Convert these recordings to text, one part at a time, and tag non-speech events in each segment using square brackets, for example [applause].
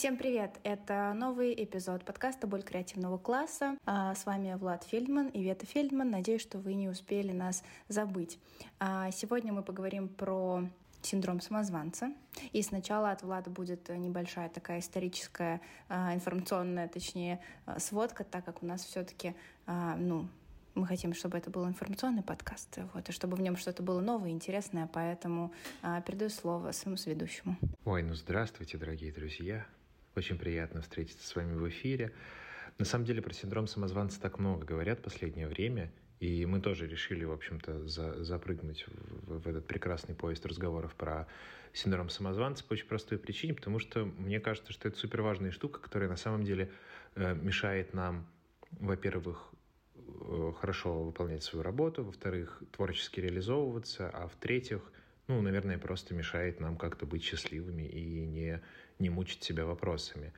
Всем привет! Это новый эпизод подкаста «Боль креативного класса». А, с вами Влад Фельдман и Вета Фельдман. Надеюсь, что вы не успели нас забыть. А, сегодня мы поговорим про синдром самозванца. И сначала от Влада будет небольшая такая историческая, а, информационная, точнее, сводка, так как у нас все-таки, ну, мы хотим, чтобы это был информационный подкаст, вот, и чтобы в нем что-то было новое, интересное, поэтому передаю слово своему сведущему. Ой, ну здравствуйте, дорогие друзья. Очень приятно встретиться с вами в эфире. На самом деле про синдром самозванца так много говорят в последнее время, и мы тоже решили, в общем-то, за, запрыгнуть в, в этот прекрасный поезд разговоров про синдром самозванца по очень простой причине, потому что мне кажется, что это супер важная штука, которая на самом деле э, мешает нам, во-первых, э, хорошо выполнять свою работу, во-вторых, творчески реализовываться, а в-третьих, ну, наверное, просто мешает нам как-то быть счастливыми и не, не мучить себя вопросами.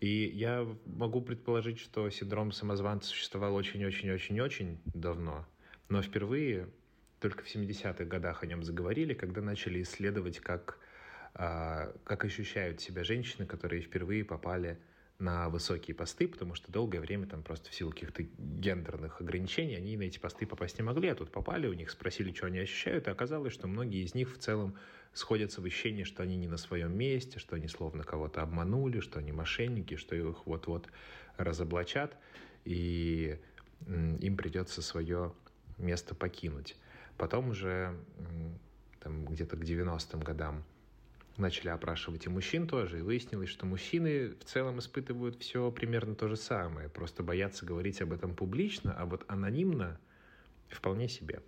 И я могу предположить, что синдром самозванца существовал очень-очень-очень-очень давно, но впервые только в 70-х годах о нем заговорили, когда начали исследовать, как, а, как ощущают себя женщины, которые впервые попали на высокие посты, потому что долгое время там просто в силу каких-то гендерных ограничений они на эти посты попасть не могли, а тут попали, у них спросили, что они ощущают, и оказалось, что многие из них в целом сходятся в ощущении, что они не на своем месте, что они словно кого-то обманули, что они мошенники, что их вот-вот разоблачат, и им придется свое место покинуть. Потом уже там, где-то к 90-м годам начали опрашивать и мужчин тоже, и выяснилось, что мужчины в целом испытывают все примерно то же самое, просто боятся говорить об этом публично, а вот анонимно вполне себе.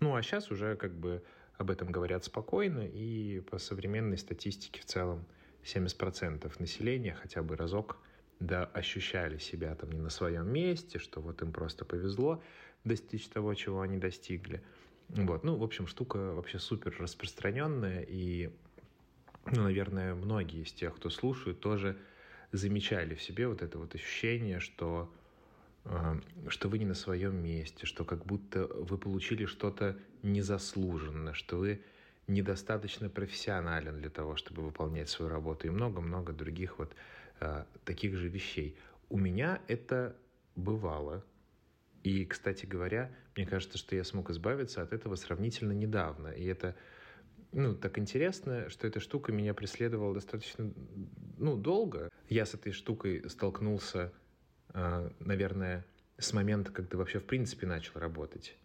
Ну, а сейчас уже как бы об этом говорят спокойно, и по современной статистике в целом 70% населения хотя бы разок да, ощущали себя там не на своем месте, что вот им просто повезло достичь того, чего они достигли. Вот. Ну, в общем, штука вообще супер распространенная, и ну, наверное, многие из тех, кто слушает, тоже замечали в себе вот это вот ощущение, что, э, что вы не на своем месте, что как будто вы получили что-то незаслуженно, что вы недостаточно профессионален для того, чтобы выполнять свою работу и много-много других вот э, таких же вещей. У меня это бывало. И, кстати говоря, мне кажется, что я смог избавиться от этого сравнительно недавно. И это ну, так интересно, что эта штука меня преследовала достаточно, ну, долго. Я с этой штукой столкнулся, э, наверное, с момента, когда вообще в принципе начал работать.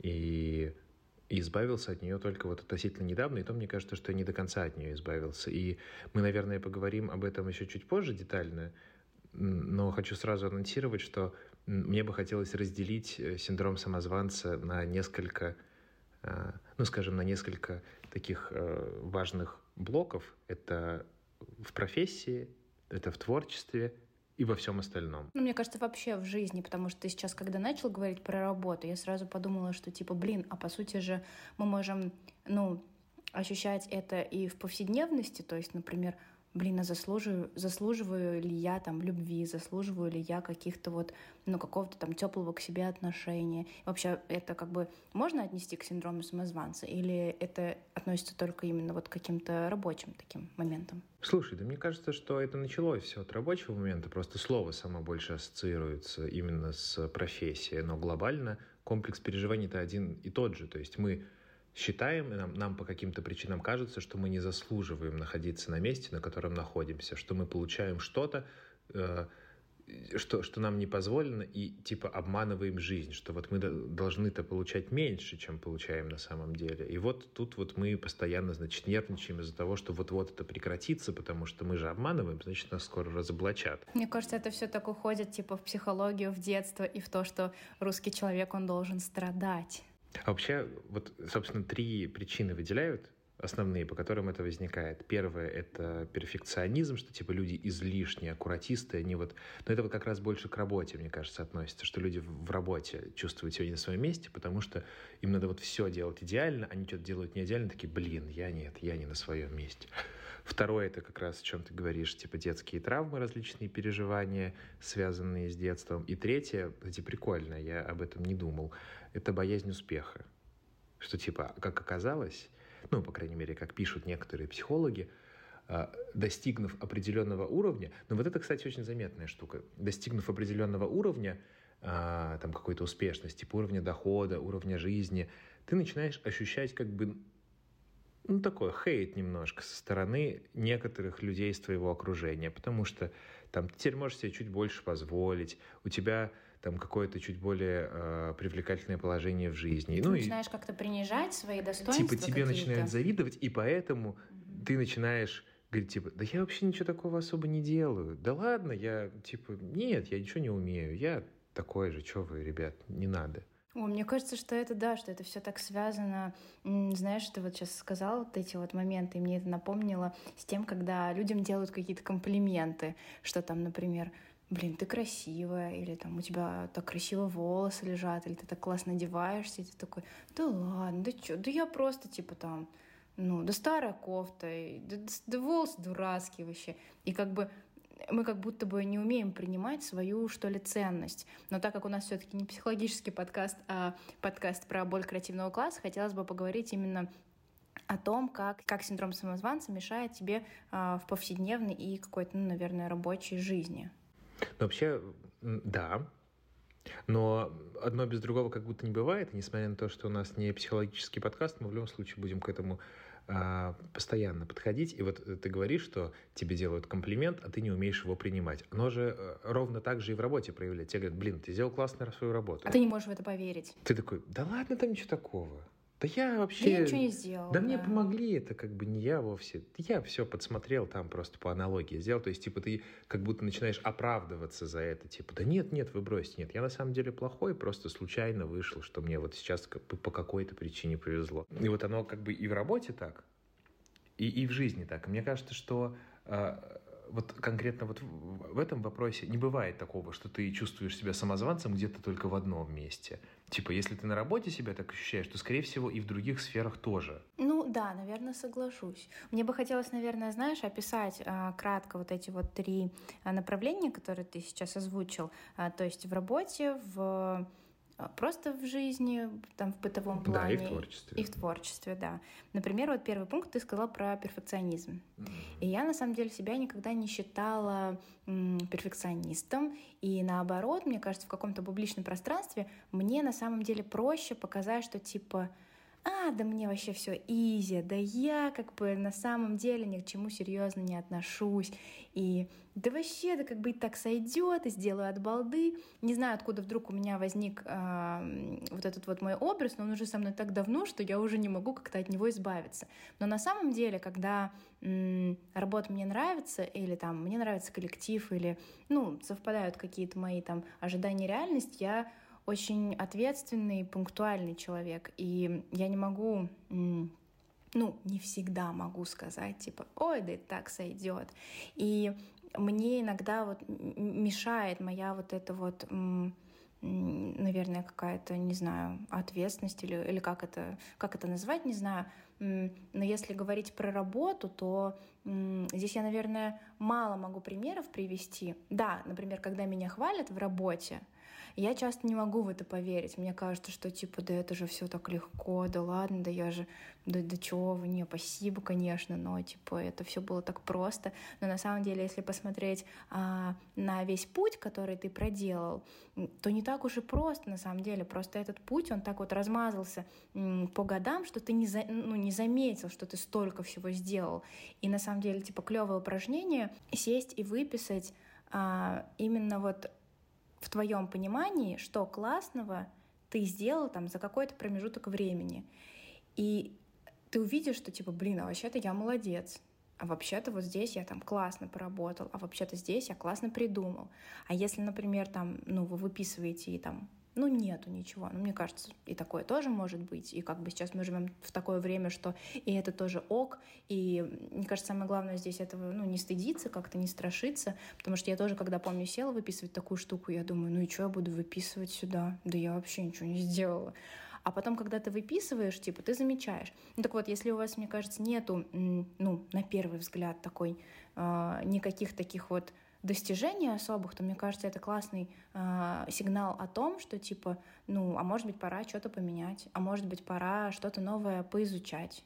И, и избавился от нее только вот относительно недавно, и то мне кажется, что я не до конца от нее избавился. И мы, наверное, поговорим об этом еще чуть позже детально, но хочу сразу анонсировать, что мне бы хотелось разделить э, синдром самозванца на несколько ну, скажем, на несколько таких э, важных блоков. Это в профессии, это в творчестве и во всем остальном. Ну, мне кажется, вообще в жизни, потому что ты сейчас, когда начал говорить про работу, я сразу подумала, что типа, блин, а по сути же мы можем, ну, ощущать это и в повседневности, то есть, например, блин, а заслуживаю, заслуживаю ли я там любви, заслуживаю ли я каких-то вот, ну, какого-то там теплого к себе отношения. Вообще, это как бы можно отнести к синдрому самозванца или это относится только именно вот к каким-то рабочим таким моментам? Слушай, да мне кажется, что это началось все от рабочего момента, просто слово само больше ассоциируется именно с профессией, но глобально комплекс переживаний-то один и тот же, то есть мы считаем, нам, нам по каким-то причинам кажется, что мы не заслуживаем находиться на месте, на котором находимся, что мы получаем что-то, э, что, что нам не позволено, и типа обманываем жизнь, что вот мы должны-то получать меньше, чем получаем на самом деле. И вот тут вот мы постоянно, значит, нервничаем из-за того, что вот-вот это прекратится, потому что мы же обманываем, значит, нас скоро разоблачат. Мне кажется, это все так уходит типа в психологию, в детство и в то, что русский человек, он должен страдать. А вообще, вот, собственно, три причины выделяют основные, по которым это возникает. Первое — это перфекционизм, что типа люди излишние, аккуратисты, они вот... Но это вот как раз больше к работе, мне кажется, относится, что люди в работе чувствуют себя не на своем месте, потому что им надо вот все делать идеально, они что-то делают не идеально, такие, блин, я нет, я не на своем месте. Второе — это как раз, о чем ты говоришь, типа детские травмы, различные переживания, связанные с детством. И третье, кстати, прикольно, я об этом не думал, это боязнь успеха. Что типа, как оказалось, ну, по крайней мере, как пишут некоторые психологи, а, достигнув определенного уровня, но вот это, кстати, очень заметная штука, достигнув определенного уровня, а, там какой-то успешности, типа уровня дохода, уровня жизни, ты начинаешь ощущать как бы ну, такой хейт немножко со стороны некоторых людей из твоего окружения, потому что там ты теперь можешь себе чуть больше позволить, у тебя там какое-то чуть более э, привлекательное положение в жизни. Ты ну, начинаешь и, как-то принижать свои достоинства Типа тебе начинают завидовать, и поэтому mm-hmm. ты начинаешь говорить, типа, да я вообще ничего такого особо не делаю. Да ладно, я, типа, нет, я ничего не умею, я такой же, что вы, ребят, не надо. О, мне кажется, что это да, что это все так связано. Знаешь, ты вот сейчас сказал вот эти вот моменты, и мне это напомнило с тем, когда людям делают какие-то комплименты, что там, например, блин, ты красивая, или там у тебя так красиво волосы лежат, или ты так классно одеваешься, и ты такой, да ладно, да чё, да я просто типа там, ну, да старая кофта, да, да, да волосы дурацкие вообще. И как бы мы как будто бы не умеем принимать свою, что ли, ценность. Но так как у нас все-таки не психологический подкаст, а подкаст про боль креативного класса, хотелось бы поговорить именно о том, как, как синдром самозванца мешает тебе а, в повседневной и какой-то, ну, наверное, рабочей жизни. Ну, вообще, да. Но одно без другого как будто не бывает. И несмотря на то, что у нас не психологический подкаст, мы в любом случае будем к этому а, постоянно подходить. И вот ты говоришь, что тебе делают комплимент, а ты не умеешь его принимать. Оно же э, ровно так же и в работе проявляет. Тебе говорят, блин, ты сделал классно свою работу. А ты не можешь в это поверить. Ты такой, да ладно, там ничего такого. Да я вообще... Да я ничего не сделал. Да, да мне помогли, это как бы не я вовсе. Я все подсмотрел там просто по аналогии сделал. То есть, типа, ты как будто начинаешь оправдываться за это. Типа, да нет, нет, вы бросьте. Нет, я на самом деле плохой, просто случайно вышел, что мне вот сейчас по какой-то причине повезло. И вот оно как бы и в работе так, и, и в жизни так. Мне кажется, что а, вот конкретно вот в этом вопросе не бывает такого, что ты чувствуешь себя самозванцем где-то только в одном месте. Типа, если ты на работе себя так ощущаешь, то, скорее всего, и в других сферах тоже. Ну да, наверное, соглашусь. Мне бы хотелось, наверное, знаешь, описать а, кратко вот эти вот три а, направления, которые ты сейчас озвучил. А, то есть в работе, в просто в жизни, там, в бытовом плане. Да, и в творчестве. И в творчестве, да. Например, вот первый пункт ты сказала про перфекционизм. Mm-hmm. И я, на самом деле, себя никогда не считала м, перфекционистом. И наоборот, мне кажется, в каком-то публичном пространстве мне на самом деле проще показать, что типа а, да мне вообще все изи, да я как бы на самом деле ни к чему серьезно не отношусь, и да вообще, да как бы и так сойдет, и сделаю от балды. Не знаю, откуда вдруг у меня возник э, вот этот вот мой образ, но он уже со мной так давно, что я уже не могу как-то от него избавиться. Но на самом деле, когда м, работа мне нравится, или там мне нравится коллектив, или, ну, совпадают какие-то мои там ожидания реальность, я очень ответственный, пунктуальный человек, и я не могу ну, не всегда могу сказать, типа, ой, да и так сойдет. И мне иногда вот мешает моя вот эта вот наверное, какая-то, не знаю, ответственность или, или как, это, как это назвать, не знаю. Но если говорить про работу, то здесь я, наверное, мало могу примеров привести. Да, например, когда меня хвалят в работе, я часто не могу в это поверить. Мне кажется, что типа, да это же все так легко, да ладно, да я же, да, да чего вы, не, спасибо, конечно, но типа это все было так просто. Но на самом деле, если посмотреть а, на весь путь, который ты проделал, то не так уж и просто на самом деле. Просто этот путь, он так вот размазался по годам, что ты не, за, ну, не заметил, что ты столько всего сделал. И на самом деле, типа, клевое упражнение сесть и выписать а, именно вот в твоем понимании, что классного ты сделал там за какой-то промежуток времени. И ты увидишь, что типа, блин, а вообще-то я молодец. А вообще-то вот здесь я там классно поработал, а вообще-то здесь я классно придумал. А если, например, там, ну, вы выписываете и там ну, нету ничего. Ну, мне кажется, и такое тоже может быть. И как бы сейчас мы живем в такое время, что и это тоже ок. И мне кажется, самое главное здесь этого, ну, не стыдиться, как-то не страшиться. Потому что я тоже, когда помню, села выписывать такую штуку, я думаю, ну и что я буду выписывать сюда? Да я вообще ничего не сделала. А потом, когда ты выписываешь, типа, ты замечаешь. Ну так вот, если у вас, мне кажется, нету, ну, на первый взгляд такой, э, никаких таких вот достижений особых, то мне кажется, это классный э, сигнал о том, что типа, ну, а может быть, пора что-то поменять, а может быть, пора что-то новое поизучать.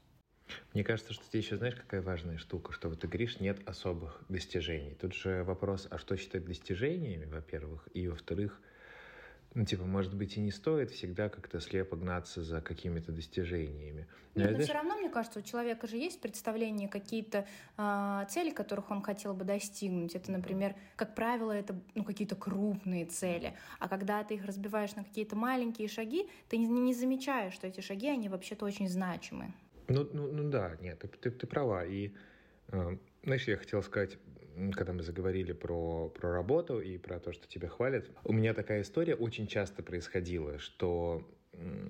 Мне кажется, что здесь еще знаешь, какая важная штука, что вот ты говоришь, нет особых достижений. Тут же вопрос, а что считать достижениями, во-первых, и во-вторых, ну, типа, может быть, и не стоит всегда как-то слепо гнаться за какими-то достижениями. Но, Нет, но все равно, мне кажется, у человека же есть представление какие-то э, цели, которых он хотел бы достигнуть. Это, например, как правило, это ну, какие-то крупные цели. А когда ты их разбиваешь на какие-то маленькие шаги, ты не, не замечаешь, что эти шаги, они вообще-то очень значимы. Ну, ну, ну да, нет, ты, ты, ты права. И, э, знаешь, я хотел сказать, когда мы заговорили про, про работу и про то, что тебя хвалят, у меня такая история очень часто происходила, что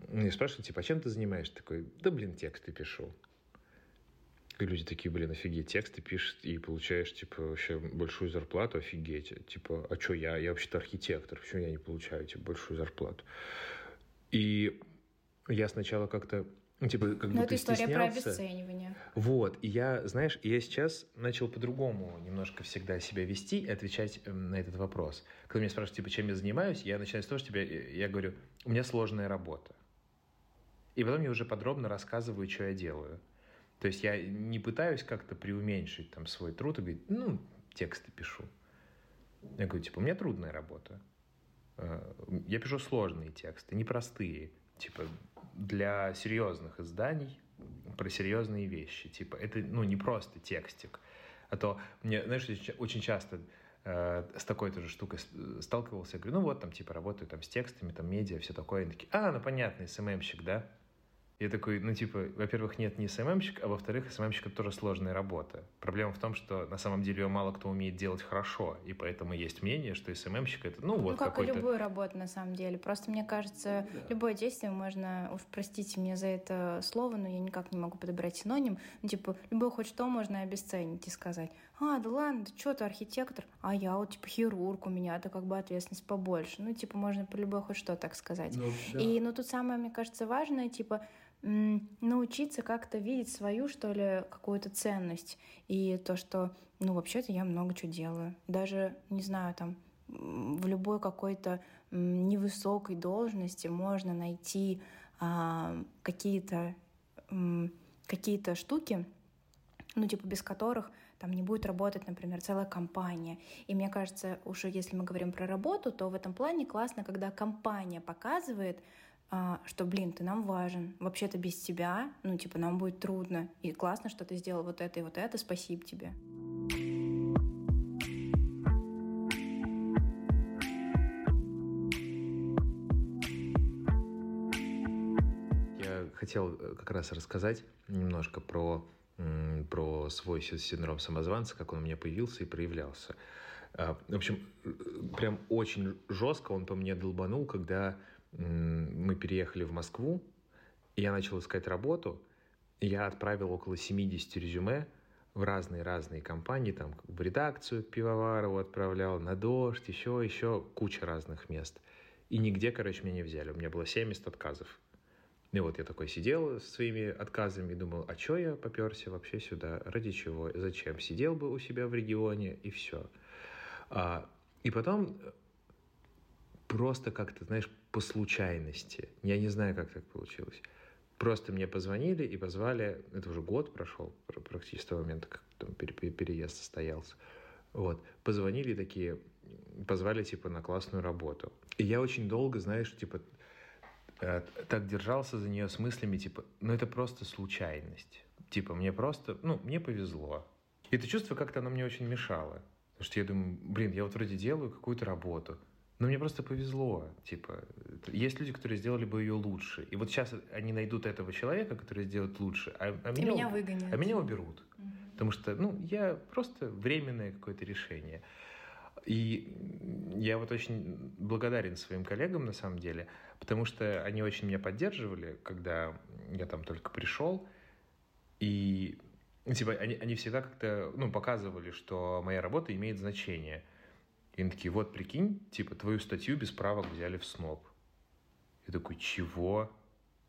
мне спрашивают, типа, а чем ты занимаешься? Такой, да, блин, тексты пишу. И люди такие, блин, офигеть, тексты пишешь и получаешь, типа, вообще большую зарплату, офигеть. Типа, а что я? Я вообще-то архитектор, почему я не получаю, типа, большую зарплату? И я сначала как-то ну, типа, как Но это история стеснялся. про обесценивание. Вот. И я, знаешь, я сейчас начал по-другому немножко всегда себя вести и отвечать эм, на этот вопрос. Когда меня спрашивают, типа, чем я занимаюсь, я начинаю с того, что тебе, я говорю, у меня сложная работа. И потом я уже подробно рассказываю, что я делаю. То есть я не пытаюсь как-то преуменьшить там свой труд и говорить, ну, тексты пишу. Я говорю, типа, у меня трудная работа. Э, я пишу сложные тексты, непростые. Типа, для серьезных изданий про серьезные вещи. Типа, это, ну, не просто текстик. А то мне, знаешь, очень часто э, с такой тоже штукой сталкивался. Я говорю, ну вот, там, типа, работаю там с текстами, там, медиа, все такое. Они такие, а, ну, понятно, СММщик, да? Я такой, ну, типа, во-первых, нет не СММщик, а во-вторых, СММщик — это тоже сложная работа. Проблема в том, что на самом деле ее мало кто умеет делать хорошо, и поэтому есть мнение, что СММщик — это, ну, вот Ну, как и любую работу, на самом деле. Просто, мне кажется, да. любое действие можно, уж простите меня за это слово, но я никак не могу подобрать синоним, ну, типа, любое хоть что можно обесценить и сказать, а, да ладно, ты что, ты архитектор, а я вот, типа, хирург, у меня-то как бы ответственность побольше. Ну, типа, можно по любое хоть что так сказать. Ну, да. И, ну, тут самое, мне кажется, важное, типа, научиться как-то видеть свою, что ли, какую-то ценность. И то, что, ну, вообще-то я много чего делаю. Даже, не знаю, там, в любой какой-то невысокой должности можно найти а, какие-то какие-то штуки, ну, типа, без которых там не будет работать, например, целая компания. И мне кажется, уже если мы говорим про работу, то в этом плане классно, когда компания показывает, что, блин, ты нам важен. Вообще-то без тебя, ну, типа, нам будет трудно. И классно, что ты сделал вот это и вот это. Спасибо тебе. Я хотел э, как раз рассказать немножко про, про свой синдром самозванца, как он у меня появился и проявлялся. А, в общем, э, прям очень жестко он по мне долбанул, когда мы переехали в Москву, я начал искать работу, я отправил около 70 резюме в разные-разные компании, там в редакцию к Пивоварову отправлял, на дождь, еще, еще куча разных мест. И нигде, короче, меня не взяли. У меня было 70 отказов. И вот я такой сидел со своими отказами и думал, а что я поперся вообще сюда? Ради чего? Зачем? Сидел бы у себя в регионе и все. А, и потом просто как-то, знаешь, по случайности. Я не знаю, как так получилось. Просто мне позвонили и позвали, это уже год прошел практически с того момента, как там переезд состоялся. Вот, позвонили такие, позвали, типа, на классную работу. И я очень долго, знаешь, типа, э, так держался за нее с мыслями, типа, ну это просто случайность. Типа, мне просто, ну, мне повезло. И это чувство как-то оно мне очень мешало. Потому что я думаю, блин, я вот вроде делаю какую-то работу, но мне просто повезло. Типа, есть люди, которые сделали бы ее лучше. И вот сейчас они найдут этого человека, который сделает лучше, а, а меня, меня выгонят. А меня уберут. Угу. Потому что, ну, я просто временное какое-то решение. И я вот очень благодарен своим коллегам, на самом деле, потому что они очень меня поддерживали, когда я там только пришел. И типа, они, они всегда как-то ну, показывали, что моя работа имеет значение – и они такие, вот прикинь, типа, твою статью без правок взяли в СНОП. Я такой, чего?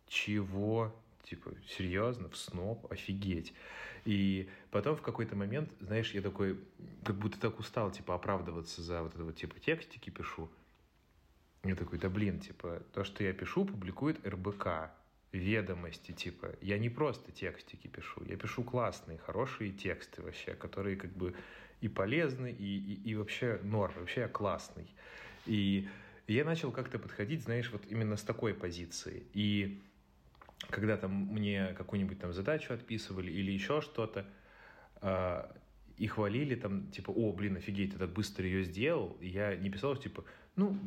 Чего? Типа, серьезно, в СНОП? Офигеть. И потом в какой-то момент, знаешь, я такой, как будто так устал, типа, оправдываться за вот это вот, типа, текстики пишу. Я такой, да блин, типа, то, что я пишу, публикует РБК. ведомости, типа, я не просто текстики пишу, я пишу классные, хорошие тексты вообще, которые как бы и полезны, и, и, и вообще норм, вообще я классный. И я начал как-то подходить, знаешь, вот именно с такой позиции. И когда там мне какую-нибудь там задачу отписывали или еще что-то, э, и хвалили там, типа, о, блин, офигеть, ты так быстро ее сделал. И я не писал, типа, ну,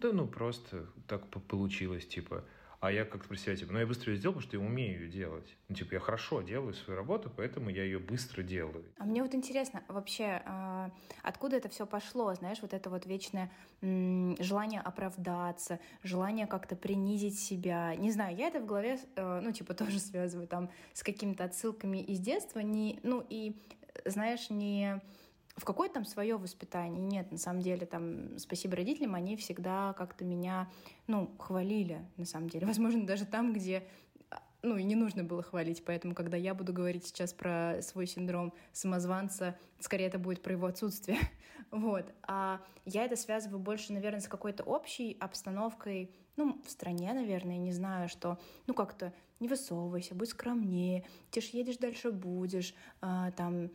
да ну просто так получилось, типа, а я как-то про себя, типа, ну, я быстро ее сделал, потому что я умею ее делать. Ну, типа, я хорошо делаю свою работу, поэтому я ее быстро делаю. А мне вот интересно, вообще, а, откуда это все пошло, знаешь, вот это вот вечное желание оправдаться, желание как-то принизить себя. Не знаю, я это в голове, э, ну, типа, [laughs] тоже связываю там с какими-то отсылками из детства, не, ну, и, знаешь, не в какое там свое воспитание. Нет, на самом деле, там, спасибо родителям, они всегда как-то меня, ну, хвалили, на самом деле. [laughs] Возможно, даже там, где ну, и не нужно было хвалить, поэтому, когда я буду говорить сейчас про свой синдром самозванца, скорее это будет про его отсутствие, [laughs] вот. А я это связываю больше, наверное, с какой-то общей обстановкой, ну, в стране, наверное, не знаю, что, ну, как-то не высовывайся, будь скромнее, ты ж едешь дальше будешь, а, там,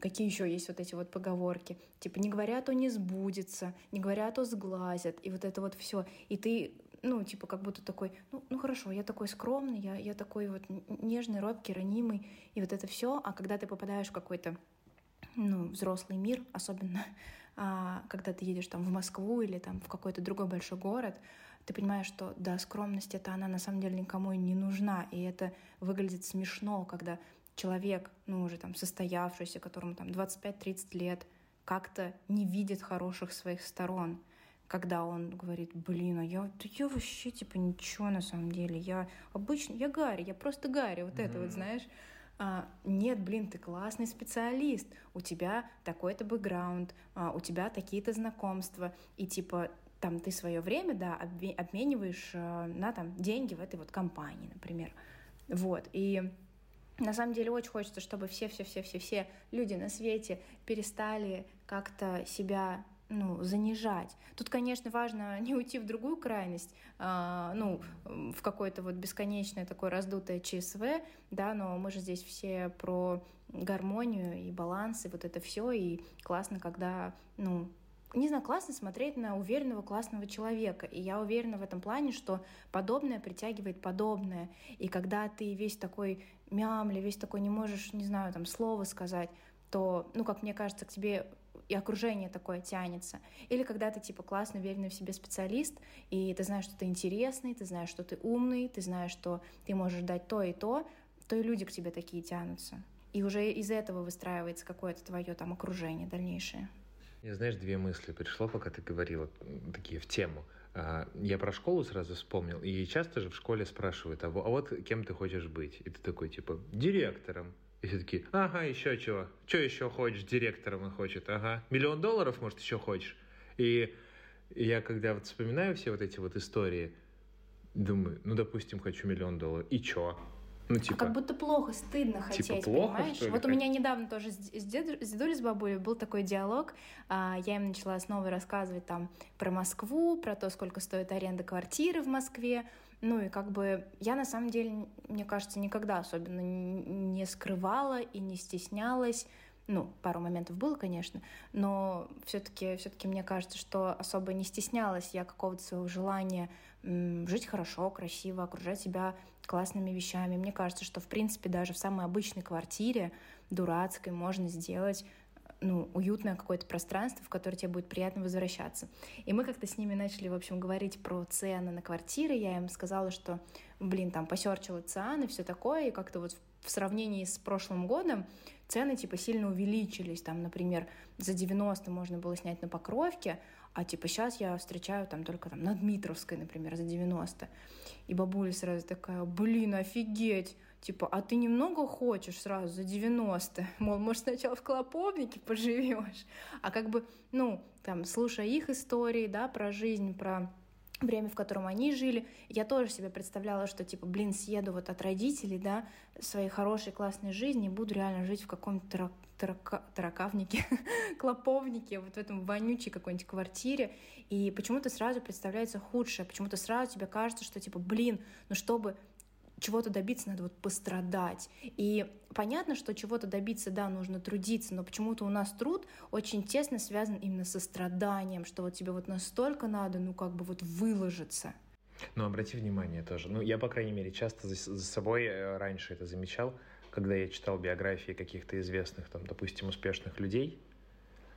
какие еще есть вот эти вот поговорки, типа, не говоря, то не сбудется, не говоря, то сглазят, и вот это вот все, и ты ну, типа, как будто такой, ну, ну хорошо, я такой скромный, я, я такой вот нежный, робкий, ранимый, и вот это все, а когда ты попадаешь в какой-то ну, взрослый мир, особенно [laughs] а, когда ты едешь там в Москву или там в какой-то другой большой город, ты понимаешь, что да, скромность это она на самом деле никому и не нужна, и это выглядит смешно, когда человек, ну, уже там состоявшийся, которому там 25-30 лет, как-то не видит хороших своих сторон когда он говорит, блин, а я, да я вообще типа ничего на самом деле, я обычно, я Гарри, я просто Гарри, вот mm-hmm. это вот, знаешь. А, нет, блин, ты классный специалист, у тебя такой-то бэкграунд, а, у тебя такие-то знакомства, и типа там ты свое время, да, обмениваешь а, на там деньги в этой вот компании, например. Вот, и на самом деле очень хочется, чтобы все-все-все-все-все люди на свете перестали как-то себя ну, занижать. Тут, конечно, важно [laughs] не уйти в другую крайность, а, ну, в какое-то вот бесконечное такое раздутое ЧСВ, да, но мы же здесь все про гармонию и баланс, и вот это все, и классно, когда, ну, не знаю, классно смотреть на уверенного, классного человека. И я уверена в этом плане, что подобное притягивает подобное. И когда ты весь такой мямли, весь такой не можешь, не знаю, там, слово сказать, то, ну, как мне кажется, к тебе и окружение такое тянется. Или когда ты, типа, классно, уверенный в себе специалист, и ты знаешь, что ты интересный, ты знаешь, что ты умный, ты знаешь, что ты можешь дать то и то, то и люди к тебе такие тянутся. И уже из этого выстраивается какое-то твое там окружение дальнейшее. Я, знаешь, две мысли пришло, пока ты говорила, такие в тему. А, я про школу сразу вспомнил, и часто же в школе спрашивают, а вот кем ты хочешь быть? И ты такой, типа, директором. И все таки ага, еще чего? Что еще хочешь? Директором он хочет, ага. Миллион долларов, может, еще хочешь? И я когда вот вспоминаю все вот эти вот истории, думаю, ну, допустим, хочу миллион долларов. И чё? Ну, типа... как будто плохо, стыдно типа хотеть, плохо, понимаешь? Что ли? Вот у меня недавно тоже с, с, дед, с дедулей, с бабулей был такой диалог. А, я им начала снова рассказывать там про Москву, про то, сколько стоит аренда квартиры в Москве. Ну и как бы я на самом деле, мне кажется, никогда особенно не скрывала и не стеснялась. Ну, пару моментов было, конечно, но все-таки все-таки мне кажется, что особо не стеснялась я какого-то своего желания жить хорошо, красиво, окружать себя классными вещами. Мне кажется, что, в принципе, даже в самой обычной квартире, дурацкой, можно сделать ну, уютное какое-то пространство, в которое тебе будет приятно возвращаться. И мы как-то с ними начали, в общем, говорить про цены на квартиры. Я им сказала, что, блин, там посерчила ЦИАН и все такое, и как-то вот в сравнении с прошлым годом цены типа сильно увеличились. Там, например, за 90 можно было снять на Покровке, а типа сейчас я встречаю там только там на Дмитровской, например, за 90. И бабуля сразу такая, блин, офигеть, типа, а ты немного хочешь сразу за 90? [laughs] Мол, может, сначала в Клоповнике поживешь? А как бы, ну, там, слушая их истории, да, про жизнь, про время, в котором они жили, я тоже себе представляла, что, типа, блин, съеду вот от родителей, да, своей хорошей, классной жизни и буду реально жить в каком-то тарак, тарака, таракавнике, [laughs] клоповнике, вот в этом вонючей какой-нибудь квартире, и почему-то сразу представляется худшее, почему-то сразу тебе кажется, что, типа, блин, ну чтобы чего-то добиться надо вот пострадать. И понятно, что чего-то добиться, да, нужно трудиться, но почему-то у нас труд очень тесно связан именно со страданием, что вот тебе вот настолько надо, ну, как бы вот выложиться. Но обрати внимание тоже, ну, я, по крайней мере, часто за, за собой э, раньше это замечал, когда я читал биографии каких-то известных, там, допустим, успешных людей,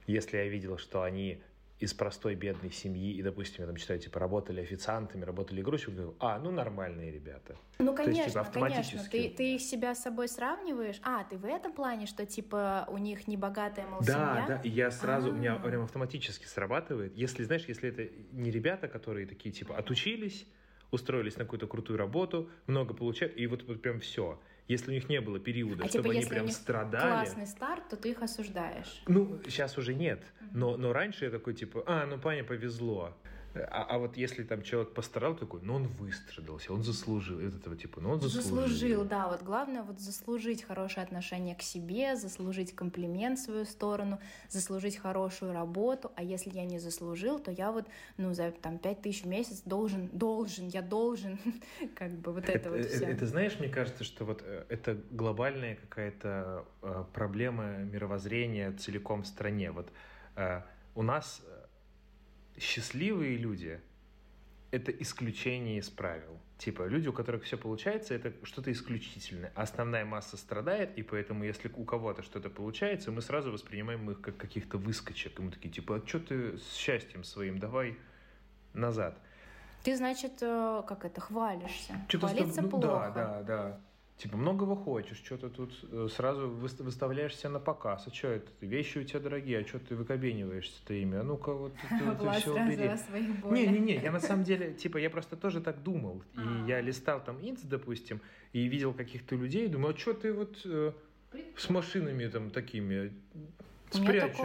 если я видел, что они из простой бедной семьи, и, допустим, я там читаю, типа, работали официантами, работали грузчиками, говорю, а, ну, нормальные ребята. Ну, конечно, есть, типа, конечно. Ты, ты их себя с собой сравниваешь? А, ты в этом плане, что, типа, у них небогатая, мол, да, семья? Да, да, и я сразу, А-а-а. у меня а. прям автоматически срабатывает. Если, знаешь, если это не ребята, которые такие, типа, отучились, устроились на какую-то крутую работу, много получают, и вот, вот прям все если у них не было периода, а, чтобы типа, они прям страдали. классный старт, то ты их осуждаешь. Ну, сейчас уже нет. Но, но раньше я такой, типа, а, ну, Пане повезло. А, а вот если там человек постарал такой, ну он выстрадался, он заслужил. Вот этого типа, ну он заслужил. Заслужил, да. Вот главное вот заслужить хорошее отношение к себе, заслужить комплимент в свою сторону, заслужить хорошую работу. А если я не заслужил, то я вот, ну, за там пять тысяч в месяц должен, должен, я должен, [laughs] как бы вот это, это вот все. Это, знаешь, мне кажется, что вот э, это глобальная какая-то э, проблема мировоззрения целиком в стране. Вот э, у нас счастливые люди — это исключение из правил. Типа, люди, у которых все получается, это что-то исключительное. Основная масса страдает, и поэтому, если у кого-то что-то получается, мы сразу воспринимаем их как каких-то выскочек. И мы такие, типа, а что ты с счастьем своим, давай назад. Ты, значит, э, как это, хвалишься. Что-то Хвалиться ну, плохо. Да, да, да. Типа, многого хочешь, что-то тут э, сразу выставляешься на показ. А что это? Вещи у тебя дорогие, а что ты выкобениваешься-то ими? А ну-ка, вот это, это все убери. Не-не-не, я на самом деле, типа, я просто тоже так думал. И а. я листал там инц, допустим, и видел каких-то людей, думаю, а что ты вот э, с машинами там такими спрячь,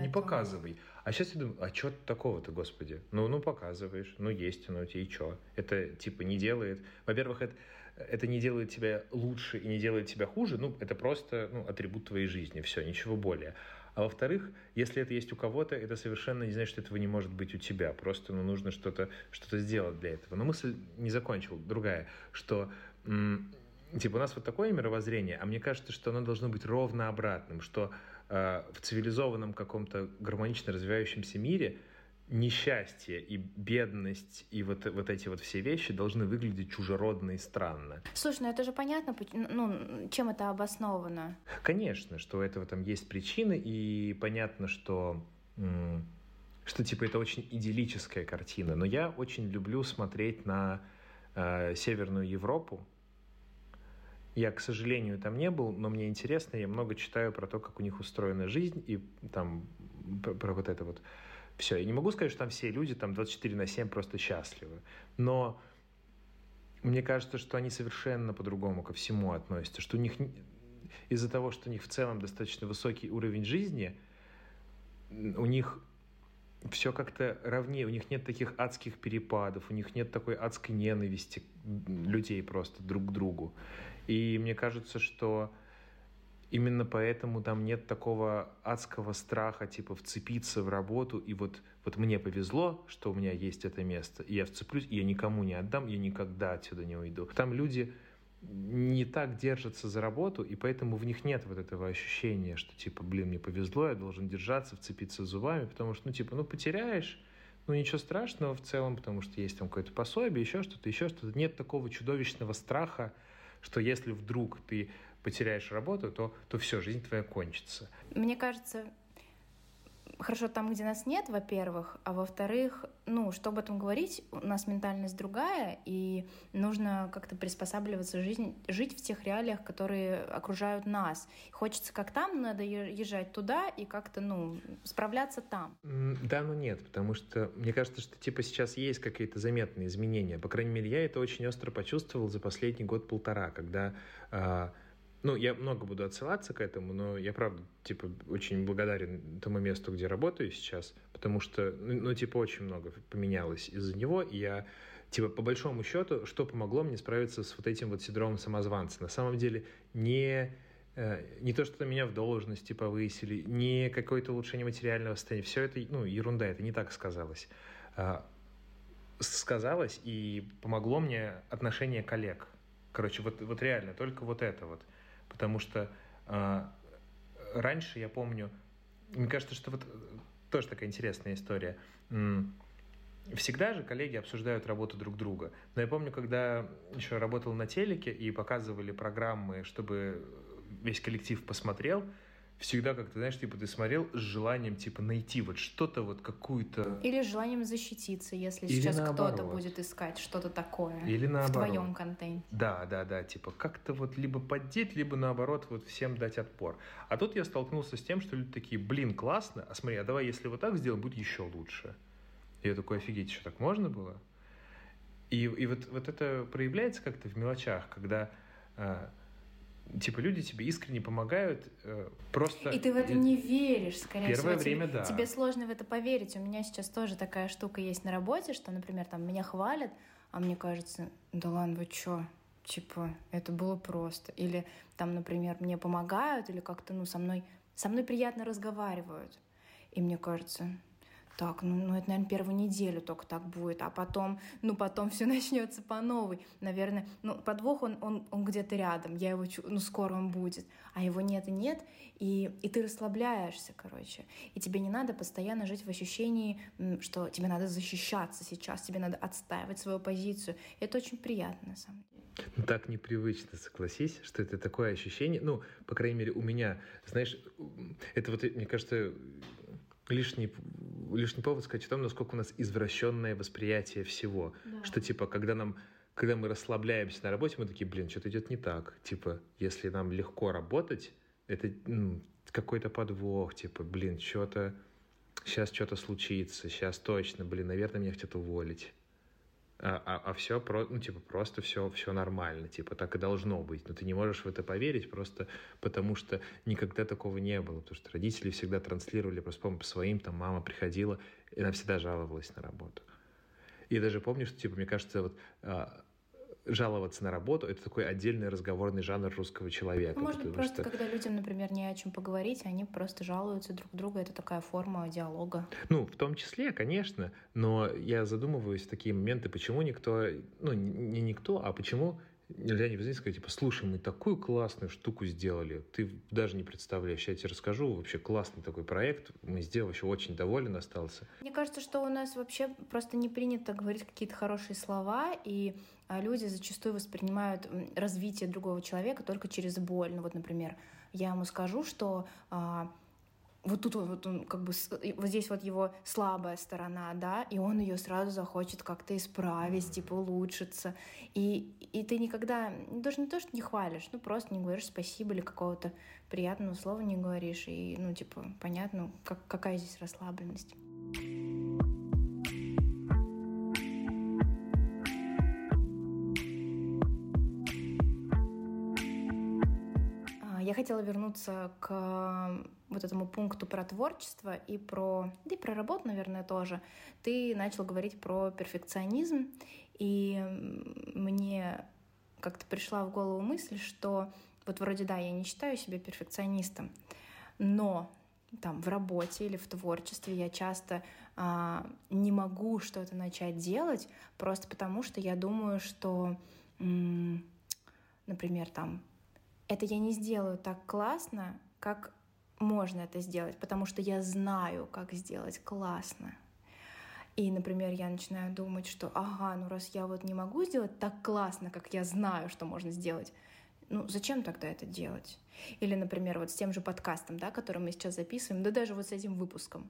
не показывай. А сейчас я думаю, а что такого-то, господи? Ну, ну показываешь, ну есть оно у тебя, и что? Это, типа, не делает... Во-первых, это это не делает тебя лучше и не делает тебя хуже, ну, это просто ну, атрибут твоей жизни, все, ничего более. А во-вторых, если это есть у кого-то, это совершенно не значит, что этого не может быть у тебя. Просто ну, нужно что-то что сделать для этого. Но мысль не закончил, другая, что типа у нас вот такое мировоззрение, а мне кажется, что оно должно быть ровно обратным, что э, в цивилизованном каком-то гармонично развивающемся мире – несчастье и бедность и вот, вот эти вот все вещи должны выглядеть чужеродно и странно. Слушай, ну это же понятно, ну, чем это обосновано? Конечно, что у этого там есть причины, и понятно, что что типа это очень идиллическая картина, но я очень люблю смотреть на э, Северную Европу. Я, к сожалению, там не был, но мне интересно, я много читаю про то, как у них устроена жизнь, и там про, про вот это вот все, я не могу сказать, что там все люди там 24 на 7 просто счастливы, но мне кажется, что они совершенно по-другому ко всему относятся, что у них из-за того, что у них в целом достаточно высокий уровень жизни, у них все как-то ровнее, у них нет таких адских перепадов, у них нет такой адской ненависти людей просто друг к другу. И мне кажется, что Именно поэтому там нет такого адского страха, типа, вцепиться в работу, и вот, вот мне повезло, что у меня есть это место, и я вцеплюсь, и я никому не отдам, я никогда отсюда не уйду. Там люди не так держатся за работу, и поэтому в них нет вот этого ощущения, что, типа, блин, мне повезло, я должен держаться, вцепиться зубами, потому что, ну, типа, ну, потеряешь, ну, ничего страшного в целом, потому что есть там какое-то пособие, еще что-то, еще что-то. Нет такого чудовищного страха, что если вдруг ты потеряешь работу, то, то все, жизнь твоя кончится. Мне кажется, хорошо там, где нас нет, во-первых, а во-вторых, ну, что об этом говорить, у нас ментальность другая, и нужно как-то приспосабливаться жизнь, жить в тех реалиях, которые окружают нас. Хочется как там, надо езжать туда и как-то, ну, справляться там. Да, но нет, потому что мне кажется, что типа сейчас есть какие-то заметные изменения. По крайней мере, я это очень остро почувствовал за последний год-полтора, когда э, ну, я много буду отсылаться к этому, но я, правда, типа, очень благодарен тому месту, где работаю сейчас, потому что, ну, типа, очень много поменялось из-за него, и я, типа, по большому счету, что помогло мне справиться с вот этим вот синдромом самозванца? На самом деле, не э, не то, что меня в должности повысили, не какое-то улучшение материального состояния. Все это, ну, ерунда, это не так сказалось. А, сказалось и помогло мне отношение коллег Короче, вот, вот реально, только вот это вот. Потому что э, раньше, я помню, мне кажется, что вот э, тоже такая интересная история. Всегда же коллеги обсуждают работу друг друга. Но я помню, когда еще работал на телеке и показывали программы, чтобы весь коллектив посмотрел, всегда как-то, знаешь, типа ты смотрел с желанием, типа, найти вот что-то, вот какую-то... Или с желанием защититься, если Или сейчас кто-то будет искать что-то такое Или наоборот. в твоем контенте. Да, да, да, типа как-то вот либо поддеть, либо наоборот вот всем дать отпор. А тут я столкнулся с тем, что люди такие, блин, классно, а смотри, а давай если вот так сделаем, будет еще лучше. И я такой, офигеть, что так можно было? И, и вот, вот это проявляется как-то в мелочах, когда э, типа люди тебе искренне помогают, э, просто... И ты в это не веришь, скорее Первое всего. время, тебе, да. Тебе сложно в это поверить. У меня сейчас тоже такая штука есть на работе, что, например, там меня хвалят, а мне кажется, да ладно, вы чё? Типа, это было просто. Или там, например, мне помогают, или как-то, ну, со мной, со мной приятно разговаривают. И мне кажется, так, ну, ну это, наверное, первую неделю только так будет, а потом, ну, потом [laughs] все начнется по новой. Наверное, ну, подвох, он, он, он где-то рядом, я его, ну, скоро он будет, а его нет и нет, и, и ты расслабляешься, короче. И тебе не надо постоянно жить в ощущении, что тебе надо защищаться сейчас, тебе надо отстаивать свою позицию. Это очень приятно, на самом деле. Ну, так непривычно, согласись, что это такое ощущение, ну, по крайней мере, у меня, знаешь, это вот, мне кажется, лишний, лишний повод сказать о том, насколько у нас извращенное восприятие всего. Да. Что, типа, когда нам когда мы расслабляемся на работе, мы такие, блин, что-то идет не так. Типа, если нам легко работать, это ну, какой-то подвох, типа, блин, что-то, сейчас что-то случится, сейчас точно, блин, наверное, меня хотят уволить а, а, а все про, ну, типа, просто все, все нормально, типа, так и должно быть. Но ты не можешь в это поверить просто потому, что никогда такого не было. Потому что родители всегда транслировали просто, по по своим, там, мама приходила, и она всегда жаловалась на работу. И даже помню, что, типа, мне кажется, вот а, жаловаться на работу — это такой отдельный разговорный жанр русского человека. Может быть, просто что... когда людям, например, не о чем поговорить, они просто жалуются друг другу, это такая форма диалога. Ну, в том числе, конечно, но я задумываюсь в такие моменты, почему никто, ну, не никто, а почему нельзя не позвонить сказать, типа, слушай, мы такую классную штуку сделали, ты даже не представляешь, я тебе расскажу, вообще классный такой проект, мы сделали, вообще очень доволен остался. Мне кажется, что у нас вообще просто не принято говорить какие-то хорошие слова, и а, люди зачастую воспринимают развитие другого человека только через боль. Ну вот, например, я ему скажу, что а, вот тут вот он как бы вот здесь вот его слабая сторона, да, и он ее сразу захочет как-то исправить, типа улучшиться. И, и ты никогда даже не то, что не хвалишь, ну просто не говоришь спасибо или какого-то приятного слова не говоришь. И, ну, типа, понятно, как, какая здесь расслабленность. Хотела вернуться к вот этому пункту про творчество и про, да и про работу, наверное, тоже. Ты начал говорить про перфекционизм, и мне как-то пришла в голову мысль, что вот вроде да, я не считаю себя перфекционистом, но там в работе или в творчестве я часто а, не могу что-то начать делать просто потому, что я думаю, что, например, там это я не сделаю так классно, как можно это сделать, потому что я знаю, как сделать классно. И, например, я начинаю думать, что ага, ну раз я вот не могу сделать так классно, как я знаю, что можно сделать, ну зачем тогда это делать? Или, например, вот с тем же подкастом, да, который мы сейчас записываем, да даже вот с этим выпуском.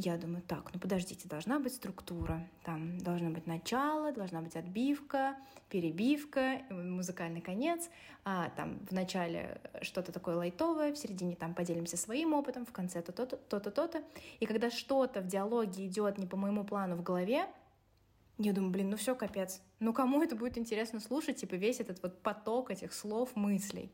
Я думаю, так, ну подождите, должна быть структура. Там должно быть начало, должна быть отбивка, перебивка, музыкальный конец. А, там в начале что-то такое лайтовое, в середине там поделимся своим опытом, в конце то-то, то-то, то-то. И когда что-то в диалоге идет не по моему плану в голове, я думаю, блин, ну все, капец. Ну кому это будет интересно слушать, типа весь этот вот поток этих слов, мыслей.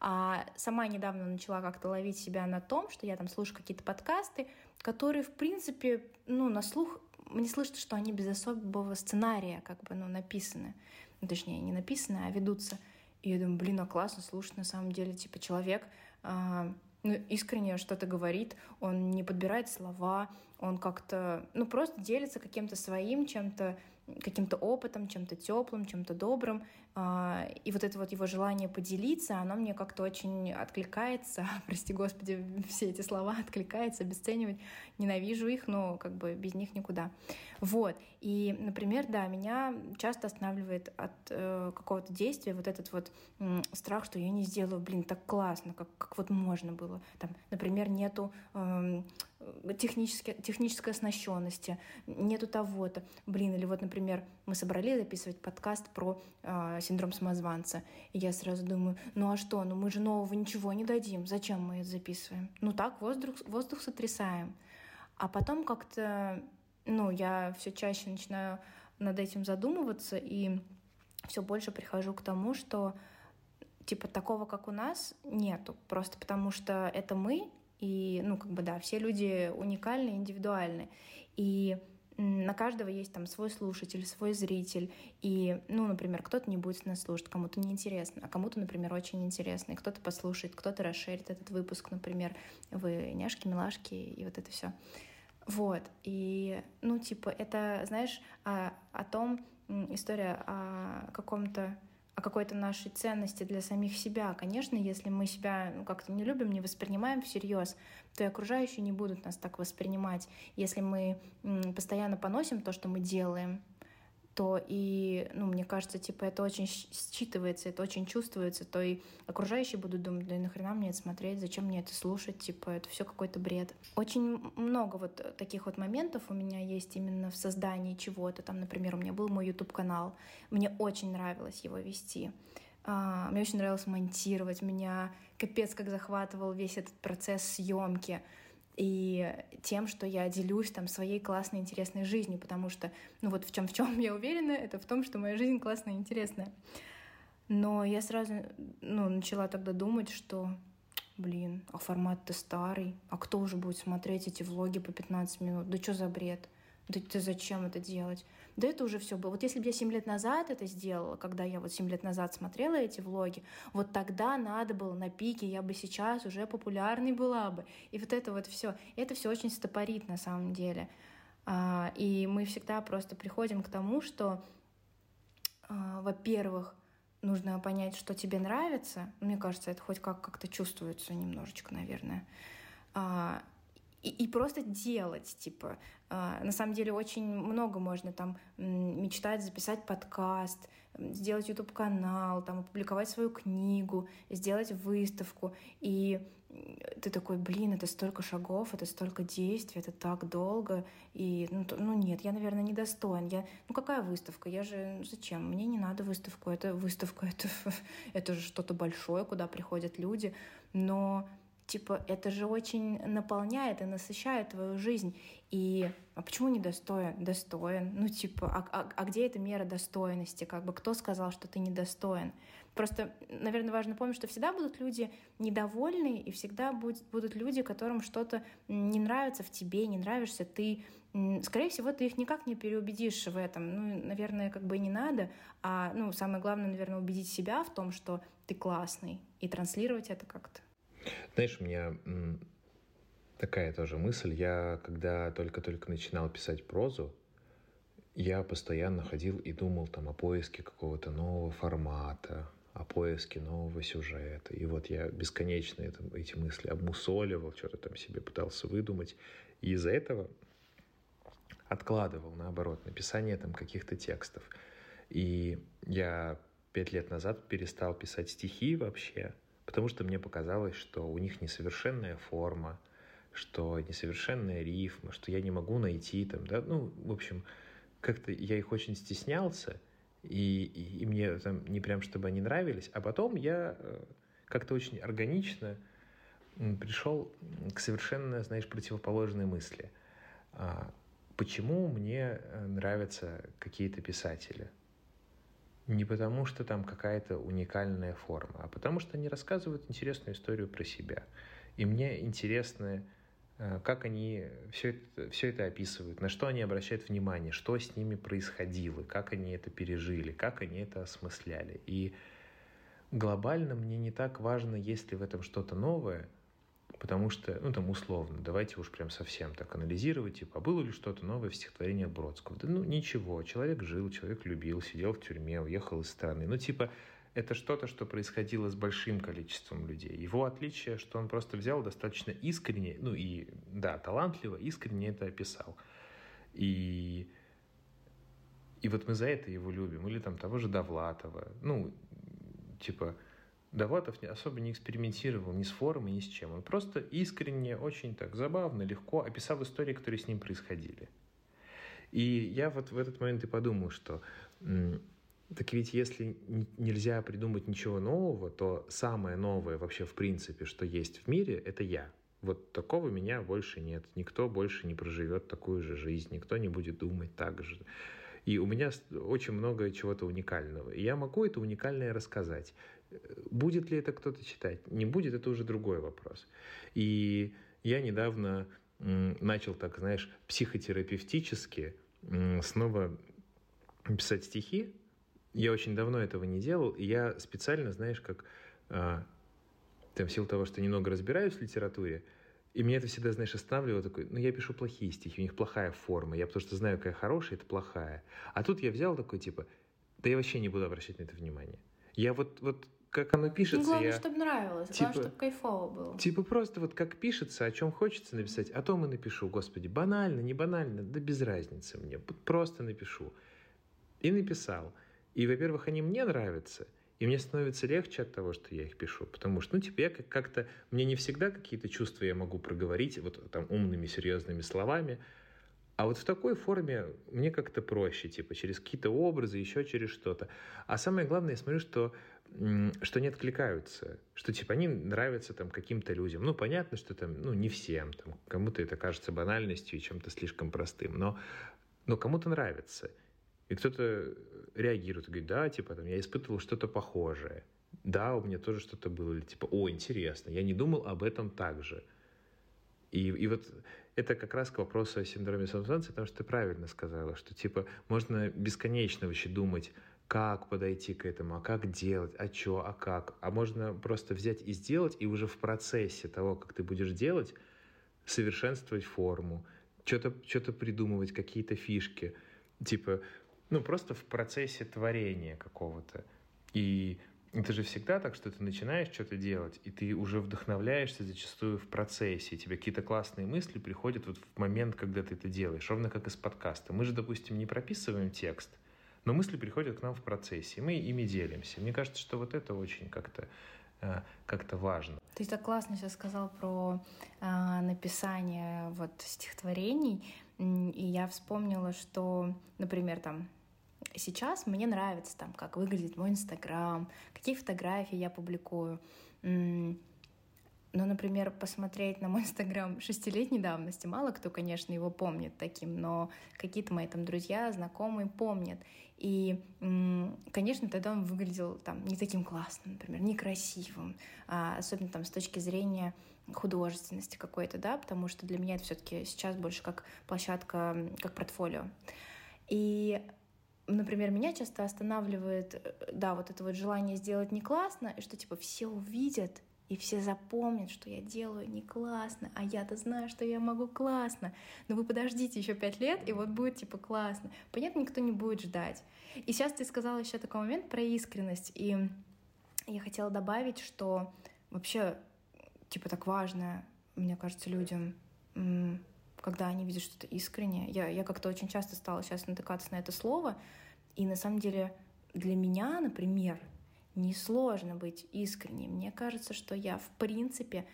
А сама недавно начала как-то ловить себя на том, что я там слушаю какие-то подкасты, которые, в принципе, ну, на слух мне слышно, что они без особого сценария как бы, ну, написаны. Ну, точнее, не написаны, а ведутся. И я думаю, блин, а классно слушать на самом деле. Типа человек э, ну, искренне что-то говорит, он не подбирает слова, он как-то, ну, просто делится каким-то своим чем-то каким-то опытом, чем-то теплым, чем-то добрым. А, и вот это вот его желание поделиться, оно мне как-то очень откликается. [laughs] Прости господи, все эти слова [laughs] откликается, обесценивать. Ненавижу их, но как бы без них никуда. Вот. И, например, да, меня часто останавливает от э, какого-то действия вот этот вот страх, что я не сделаю, блин, так классно, как, как вот можно было. Там, например, нету э, технической, технической оснащенности, нету того-то. Блин, или вот, например, мы собрались записывать подкаст про э, синдром самозванца, и я сразу думаю, ну а что, ну мы же нового ничего не дадим, зачем мы это записываем? Ну так, воздух, воздух сотрясаем. А потом как-то, ну, я все чаще начинаю над этим задумываться, и все больше прихожу к тому, что типа такого, как у нас, нету. Просто потому что это мы, и, ну, как бы, да, все люди уникальны, индивидуальны. И на каждого есть там свой слушатель, свой зритель. И, ну, например, кто-то не будет нас слушать, кому-то неинтересно, а кому-то, например, очень интересно. И кто-то послушает, кто-то расширит этот выпуск, например, вы няшки, милашки и вот это все. Вот. И, ну, типа, это, знаешь, о, о том, история о каком-то о какой-то нашей ценности для самих себя. Конечно, если мы себя ну, как-то не любим, не воспринимаем всерьез, то и окружающие не будут нас так воспринимать. Если мы постоянно поносим то, что мы делаем, то и, ну, мне кажется, типа, это очень считывается, это очень чувствуется, то и окружающие будут думать, да и нахрена мне это смотреть, зачем мне это слушать, типа, это все какой-то бред. Очень много вот таких вот моментов у меня есть именно в создании чего-то. Там, например, у меня был мой YouTube-канал, мне очень нравилось его вести. А, мне очень нравилось монтировать, меня капец как захватывал весь этот процесс съемки и тем, что я делюсь там своей классной, интересной жизнью, потому что, ну вот в чем в чем я уверена, это в том, что моя жизнь классная и интересная. Но я сразу, ну, начала тогда думать, что, блин, а формат-то старый, а кто уже будет смотреть эти влоги по 15 минут? Да что за бред? Да ты зачем это делать? Да это уже все было. Вот если бы я 7 лет назад это сделала, когда я вот 7 лет назад смотрела эти влоги, вот тогда надо было на пике, я бы сейчас уже популярной была бы. И вот это вот все. Это все очень стопорит на самом деле. А, и мы всегда просто приходим к тому, что, а, во-первых, нужно понять, что тебе нравится. Мне кажется, это хоть как как-то чувствуется немножечко, наверное. И, и просто делать, типа. А, на самом деле очень много можно там мечтать записать подкаст, сделать YouTube-канал, там опубликовать свою книгу, сделать выставку. И ты такой, блин, это столько шагов, это столько действий, это так долго. И, ну, то, ну нет, я, наверное, недостоин. Я, ну какая выставка? Я же, зачем? Мне не надо выставку. Это выставка, это, [laughs] это же что-то большое, куда приходят люди. Но типа, это же очень наполняет и насыщает твою жизнь. И а почему не достоин? Достоин. Ну, типа, а, а, а где эта мера достойности? Как бы кто сказал, что ты недостоин? Просто, наверное, важно помнить, что всегда будут люди недовольны, и всегда будет, будут люди, которым что-то не нравится в тебе, не нравишься ты. Скорее всего, ты их никак не переубедишь в этом. Ну, наверное, как бы не надо. А, ну, самое главное, наверное, убедить себя в том, что ты классный, и транслировать это как-то. Знаешь, у меня такая тоже мысль. Я, когда только-только начинал писать прозу, я постоянно ходил и думал там о поиске какого-то нового формата, о поиске нового сюжета. И вот я бесконечно это, эти мысли обмусоливал, что-то там себе пытался выдумать. И из-за этого откладывал, наоборот, написание там каких-то текстов. И я пять лет назад перестал писать стихи вообще, потому что мне показалось, что у них несовершенная форма, что несовершенная рифма, что я не могу найти там, да, ну, в общем, как-то я их очень стеснялся, и, и, и мне там не прям чтобы они нравились, а потом я э, как-то очень органично пришел к совершенно, знаешь, противоположной мысли. А, почему мне э, нравятся какие-то писатели? Не потому, что там какая-то уникальная форма, а потому что они рассказывают интересную историю про себя. И мне интересно, э, как они все это, все это описывают, на что они обращают внимание, что с ними происходило, как они это пережили, как они это осмысляли. И глобально мне не так важно, есть ли в этом что-то новое, потому что, ну, там, условно, давайте уж прям совсем так анализировать, типа, а было ли что-то новое в стихотворении Бродского? Да, ну, ничего, человек жил, человек любил, сидел в тюрьме, уехал из страны. Ну, типа, это что-то, что происходило с большим количеством людей. Его отличие, что он просто взял достаточно искренне, ну и, да, талантливо, искренне это описал. И, и вот мы за это его любим. Или там того же Довлатова. Ну, типа, Довлатов особо не экспериментировал ни с формой, ни с чем. Он просто искренне, очень так забавно, легко описал истории, которые с ним происходили. И я вот в этот момент и подумал, что так ведь если нельзя придумать ничего нового, то самое новое вообще в принципе, что есть в мире, это я. Вот такого меня больше нет. Никто больше не проживет такую же жизнь, никто не будет думать так же. И у меня очень много чего-то уникального. И я могу это уникальное рассказать. Будет ли это кто-то читать? Не будет, это уже другой вопрос. И я недавно начал, так знаешь, психотерапевтически снова писать стихи, я очень давно этого не делал, и я специально, знаешь, как а, там, в силу того, что немного разбираюсь в литературе, и меня это всегда, знаешь, останавливало такой, ну, я пишу плохие стихи, у них плохая форма, я потому что знаю, какая хорошая, это плохая. А тут я взял такой, типа, да я вообще не буду обращать на это внимание. Я вот, вот как оно пишется, ну, главное, я... чтобы нравилось, типа, главное, чтобы кайфово было. Типа просто вот как пишется, о чем хочется написать, о том и напишу, господи, банально, не банально, да без разницы мне, просто напишу. И написал. И, во-первых, они мне нравятся, и мне становится легче от того, что я их пишу, потому что, ну, типа, я как-то, мне не всегда какие-то чувства я могу проговорить вот там умными, серьезными словами, а вот в такой форме мне как-то проще, типа, через какие-то образы, еще через что-то. А самое главное, я смотрю, что, что не откликаются, что, типа, они нравятся там каким-то людям. Ну, понятно, что там, ну, не всем, там, кому-то это кажется банальностью и чем-то слишком простым, но, но кому-то нравится. И кто-то реагирует, говорит, да, типа, там, я испытывал что-то похожее. Да, у меня тоже что-то было. Или типа, о, интересно, я не думал об этом так же. И, и вот это как раз к вопросу о синдроме самозванца, потому что ты правильно сказала, что типа можно бесконечно вообще думать, как подойти к этому, а как делать, а что, а как. А можно просто взять и сделать, и уже в процессе того, как ты будешь делать, совершенствовать форму, что-то что придумывать, какие-то фишки. Типа, ну, просто в процессе творения какого-то. И это же всегда так, что ты начинаешь что-то делать, и ты уже вдохновляешься зачастую в процессе, и тебе какие-то классные мысли приходят вот в момент, когда ты это делаешь, ровно как из подкаста. Мы же, допустим, не прописываем текст, но мысли приходят к нам в процессе, мы ими делимся. Мне кажется, что вот это очень как-то э, как-то важно. Ты так классно сейчас сказал про э, написание вот стихотворений, и я вспомнила, что, например, там сейчас мне нравится там, как выглядит мой Инстаграм, какие фотографии я публикую. Но, например, посмотреть на мой Инстаграм шестилетней давности, мало кто, конечно, его помнит таким, но какие-то мои там друзья, знакомые помнят. И, конечно, тогда он выглядел там не таким классным, например, некрасивым, а особенно там с точки зрения художественности какой-то, да, потому что для меня это все-таки сейчас больше как площадка, как портфолио. И например, меня часто останавливает, э, да, вот это вот желание сделать не классно, и что, типа, все увидят, и все запомнят, что я делаю не классно, а я-то знаю, что я могу классно. Но вы подождите еще пять лет, и вот будет типа классно. Понятно, никто не будет ждать. И сейчас ты сказала еще такой момент про искренность, и я хотела добавить, что вообще типа так важно, мне кажется, людям когда они видят что-то искреннее. Я, я как-то очень часто стала сейчас натыкаться на это слово, и на самом деле для меня, например, несложно быть искренней. Мне кажется, что я в принципе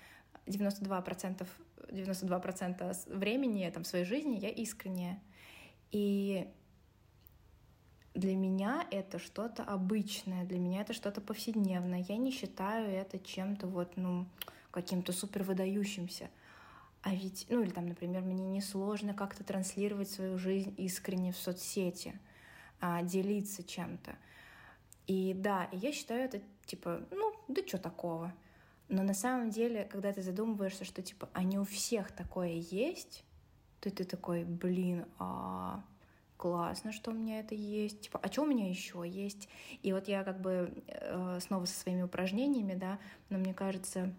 92%, 92% времени там, в своей жизни я искренняя. И для меня это что-то обычное, для меня это что-то повседневное. Я не считаю это чем-то вот, ну, каким-то супер выдающимся. А ведь, ну или там, например, мне несложно как-то транслировать свою жизнь искренне в соцсети, а, делиться чем-то. И да, я считаю это типа, ну, да что такого. Но на самом деле, когда ты задумываешься, что типа, а не у всех такое есть, то ты такой, блин, а классно, что у меня это есть, типа, а что у меня еще есть? И вот я как бы э, снова со своими упражнениями, да, но мне кажется,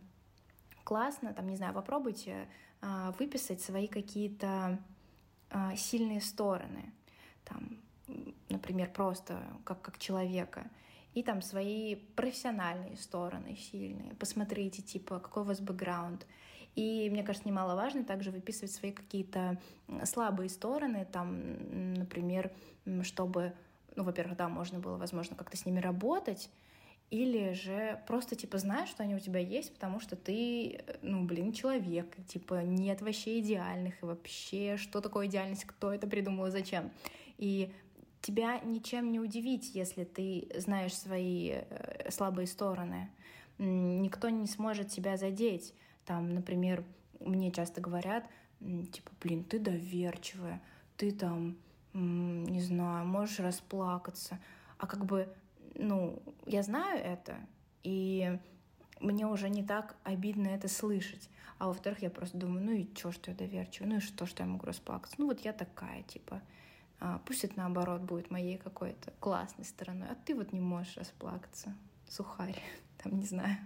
классно, там, не знаю, попробуйте а, выписать свои какие-то а, сильные стороны, там, например, просто как, как человека, и там свои профессиональные стороны сильные. Посмотрите, типа, какой у вас бэкграунд. И, мне кажется, немаловажно также выписывать свои какие-то слабые стороны, там, например, чтобы, ну, во-первых, да, можно было, возможно, как-то с ними работать, или же просто, типа, знаешь, что они у тебя есть, потому что ты, ну, блин, человек. Типа, нет вообще идеальных. И вообще, что такое идеальность, кто это придумал и зачем. И тебя ничем не удивить, если ты знаешь свои э, слабые стороны. Никто не сможет тебя задеть. Там, например, мне часто говорят, типа, блин, ты доверчивая, ты там, не знаю, можешь расплакаться. А как бы ну, я знаю это, и мне уже не так обидно это слышать. А во-вторых, я просто думаю, ну и чё, что я доверчивая, ну и что, что я могу расплакаться? Ну вот я такая, типа, пусть это наоборот будет моей какой-то классной стороной, а ты вот не можешь расплакаться, сухарь, [laughs] там, не знаю.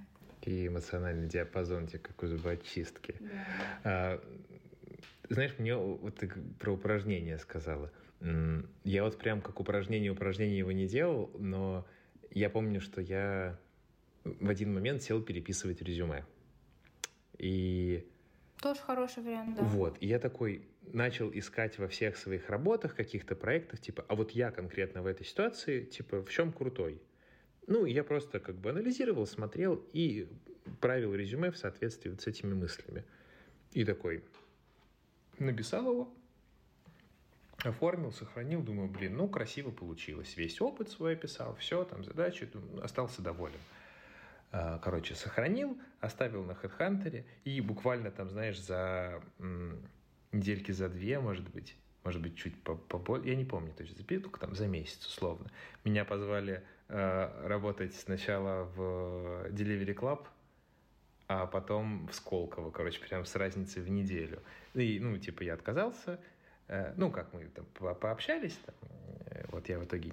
И эмоциональный диапазон тебе, как у зубочистки. Да. А, знаешь, мне вот ты про упражнения сказала. Я вот прям как упражнение упражнение его не делал, но я помню, что я в один момент сел переписывать резюме. И... Тоже хороший вариант, да. Вот. И я такой начал искать во всех своих работах, каких-то проектах, типа, а вот я конкретно в этой ситуации, типа, в чем крутой? Ну, я просто как бы анализировал, смотрел и правил резюме в соответствии вот с этими мыслями. И такой написал его, оформил, сохранил, думаю, блин, ну, красиво получилось. Весь опыт свой описал, все, там, задачи, остался доволен. А, короче, сохранил, оставил на HeadHunter, и буквально там, знаешь, за недельки за две, может быть, может быть, чуть побольше, я не помню точно, только там за месяц, условно. Меня позвали э, работать сначала в Delivery Club, а потом в Сколково, короче, прям с разницей в неделю. И, ну, типа, я отказался, Э, ну, как мы там пообщались, там, э, вот я в итоге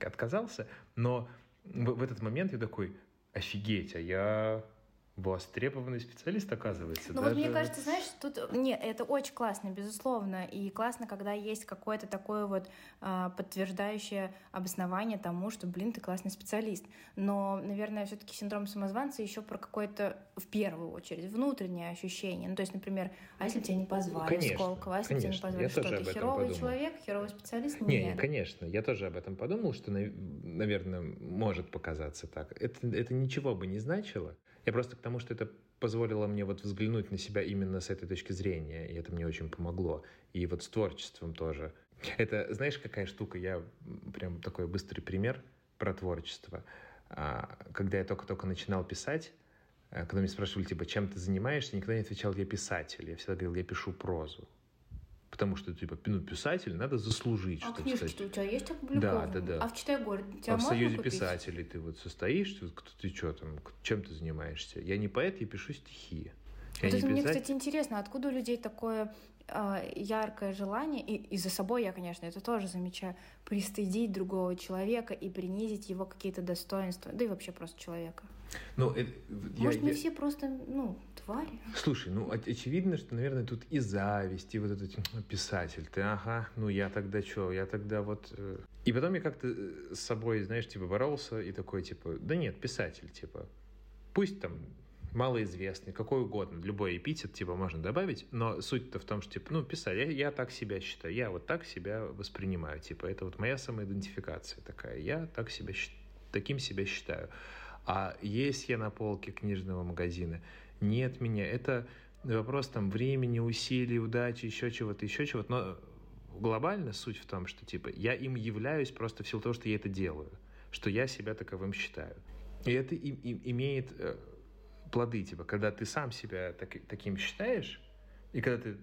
отказался, но в, в этот момент я такой, офигеть, а я востребованный специалист, оказывается. Ну даже... вот мне кажется, знаешь, тут... Нет, это очень классно, безусловно. И классно, когда есть какое-то такое вот а, подтверждающее обоснование тому, что, блин, ты классный специалист. Но, наверное, все таки синдром самозванца еще про какое-то, в первую очередь, внутреннее ощущение. Ну, то есть, например, а если тебя не позвали конечно, Сколково, а если конечно. тебя не позвали, я что ты херовый подумал. человек, херовый специалист? Не, не, конечно, я тоже об этом подумал, что, наверное, может показаться так. Это, это ничего бы не значило, я просто к тому, что это позволило мне вот взглянуть на себя именно с этой точки зрения, и это мне очень помогло. И вот с творчеством тоже. Это, знаешь, какая штука? Я прям такой быстрый пример про творчество. А, когда я только-только начинал писать, э, когда меня спрашивали, типа, чем ты занимаешься, никогда не отвечал, я писатель. Я всегда говорил, я пишу прозу. Потому что, типа, ну, писатель надо заслужить. А книжки стать... у тебя есть опубликованы? Да, да, да. А в «Читай город» тебя А в Союзе купить? писателей ты вот состоишь, кто ты что там, чем ты занимаешься? Я не поэт, я пишу стихи. Я вот это мне, кстати, интересно, откуда у людей такое э, яркое желание, и, и за собой я, конечно, это тоже замечаю, пристыдить другого человека и принизить его какие-то достоинства, да и вообще просто человека. Ну, это, Может, я, мы я... все просто, ну, твари? Слушай, ну, очевидно, что, наверное, тут и зависть, и вот этот писатель. Ты, ага, ну, я тогда что? Я тогда вот... Э. И потом я как-то э, с собой, знаешь, типа, боролся и такой, типа, да нет, писатель, типа, пусть там малоизвестный, какой угодно, любой эпитет, типа, можно добавить, но суть-то в том, что, типа, ну, писать, я, я так себя считаю, я вот так себя воспринимаю, типа, это вот моя самоидентификация такая, я так себя, таким себя считаю. А есть я на полке книжного магазина, нет меня. Это вопрос там времени, усилий, удачи, еще чего-то, еще чего-то. Но глобально суть в том, что типа я им являюсь просто в силу того, что я это делаю, что я себя таковым считаю. И это и, и, имеет э, плоды, типа, когда ты сам себя так, таким считаешь, и когда ты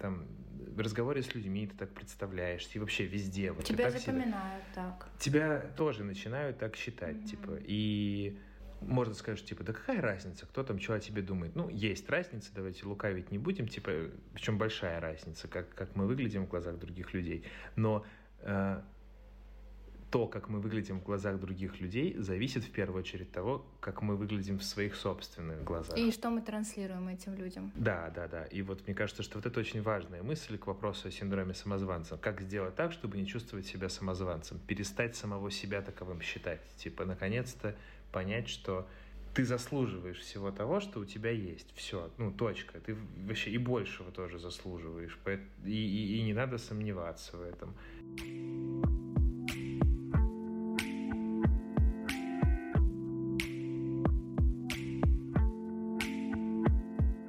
там в разговоре с людьми ты так представляешь, и вообще везде. Вот, тебя запоминают себя, так. Тебя тоже начинают так считать, mm-hmm. типа, и можно сказать, что, типа, да какая разница, кто там что о тебе думает. Ну, есть разница, давайте лукавить не будем, типа, причем большая разница, как, как мы выглядим в глазах других людей. Но э, то, как мы выглядим в глазах других людей, зависит в первую очередь того, как мы выглядим в своих собственных глазах. И что мы транслируем этим людям. Да, да, да. И вот мне кажется, что вот это очень важная мысль к вопросу о синдроме самозванца. Как сделать так, чтобы не чувствовать себя самозванцем? Перестать самого себя таковым считать. Типа, наконец-то понять, что ты заслуживаешь всего того, что у тебя есть. Все, ну, точка. Ты вообще и большего тоже заслуживаешь. И, и, и не надо сомневаться в этом.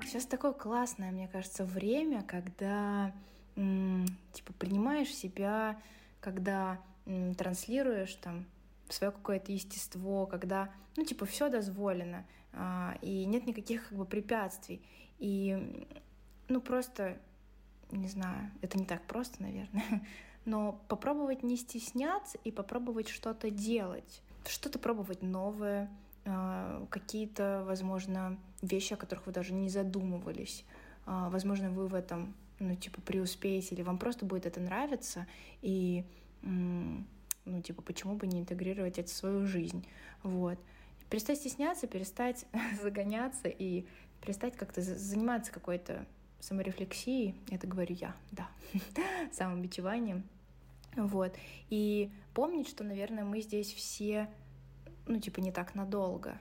Сейчас такое классное, мне кажется, время, когда типа принимаешь себя, когда транслируешь там свое какое-то естество, когда, ну, типа, все дозволено, а, и нет никаких как бы препятствий. И, ну, просто, не знаю, это не так просто, наверное, [laughs] но попробовать не стесняться и попробовать что-то делать, что-то пробовать новое, а, какие-то, возможно, вещи, о которых вы даже не задумывались. А, возможно, вы в этом, ну, типа, преуспеете, или вам просто будет это нравиться, и ну, типа, почему бы не интегрировать это в свою жизнь, вот. Перестать стесняться, перестать [laughs] загоняться и перестать как-то заниматься какой-то саморефлексией, это говорю я, да, [laughs] самобичеванием, вот. И помнить, что, наверное, мы здесь все, ну, типа, не так надолго.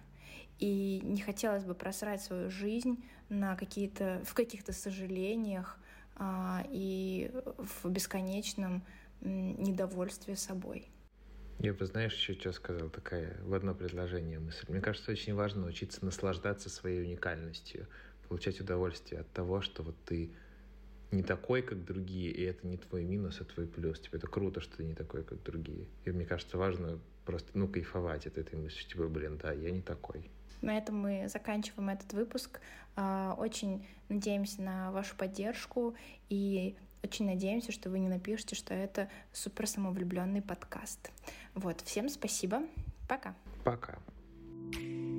И не хотелось бы просрать свою жизнь на какие-то, в каких-то сожалениях а, и в бесконечном недовольстве собой. Я бы, знаешь, еще что сказал, такая в одно предложение мысль. Мне кажется, очень важно научиться наслаждаться своей уникальностью, получать удовольствие от того, что вот ты не такой, как другие, и это не твой минус, а твой плюс. Типа, это круто, что ты не такой, как другие. И мне кажется, важно просто, ну, кайфовать от этой мысли, типа, блин, да, я не такой. На этом мы заканчиваем этот выпуск. А, очень надеемся на вашу поддержку и очень надеемся, что вы не напишете, что это супер самовлюбленный подкаст. Вот, всем спасибо. Пока. Пока. thank you